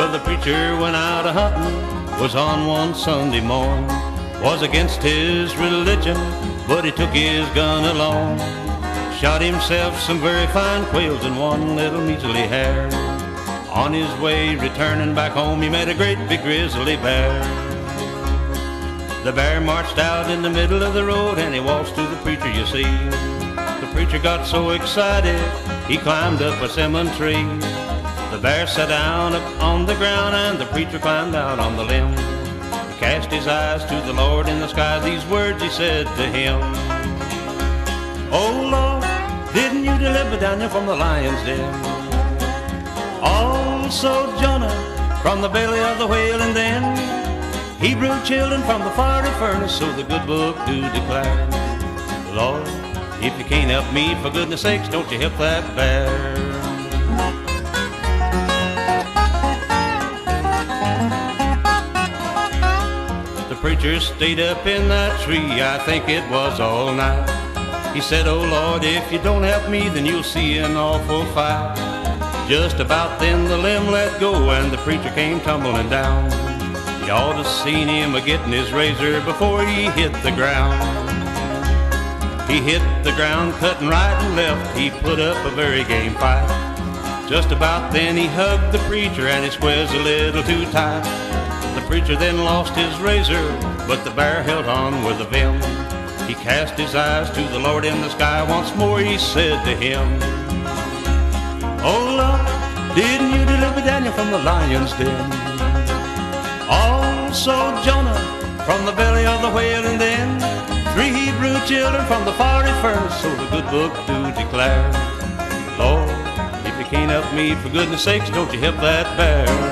Well, the preacher went out a hunting, was on one Sunday morn, was against his religion, but he took his gun along, shot himself some very fine quails and one little measly hare. On his way returning back home, he met a great big grizzly bear. The bear marched out in the middle of the road and he waltzed to the preacher, you see. The preacher got so excited, he climbed up a cinnamon tree. The bear sat down up on the ground and the preacher climbed out on the limb. He cast his eyes to the Lord in the sky, these words he said to him. Oh Lord, didn't you deliver Daniel from the lion's den? Also Jonah from the belly of the whale and then Hebrew children from the fiery furnace, so the good book do declare. Lord, if you can't help me, for goodness sakes, don't you help that bear. The preacher stayed up in that tree, I think it was all night. He said, Oh Lord, if you don't help me, then you'll see an awful fight. Just about then the limb let go and the preacher came tumbling down. You ought to seen him a getting his razor before he hit the ground. He hit the ground cutting right and left. He put up a very game fight. Just about then he hugged the preacher and he squeezed a little too tight. The preacher then lost his razor, but the bear held on with a vim. He cast his eyes to the Lord in the sky once more. He said to him, Oh Lord, didn't you deliver Daniel from the lion's den? Also Jonah from the belly of the whale, and then three Hebrew children from the fiery furnace. So the good book do declare, Lord, if you can't help me, for goodness sakes, don't you help that bear.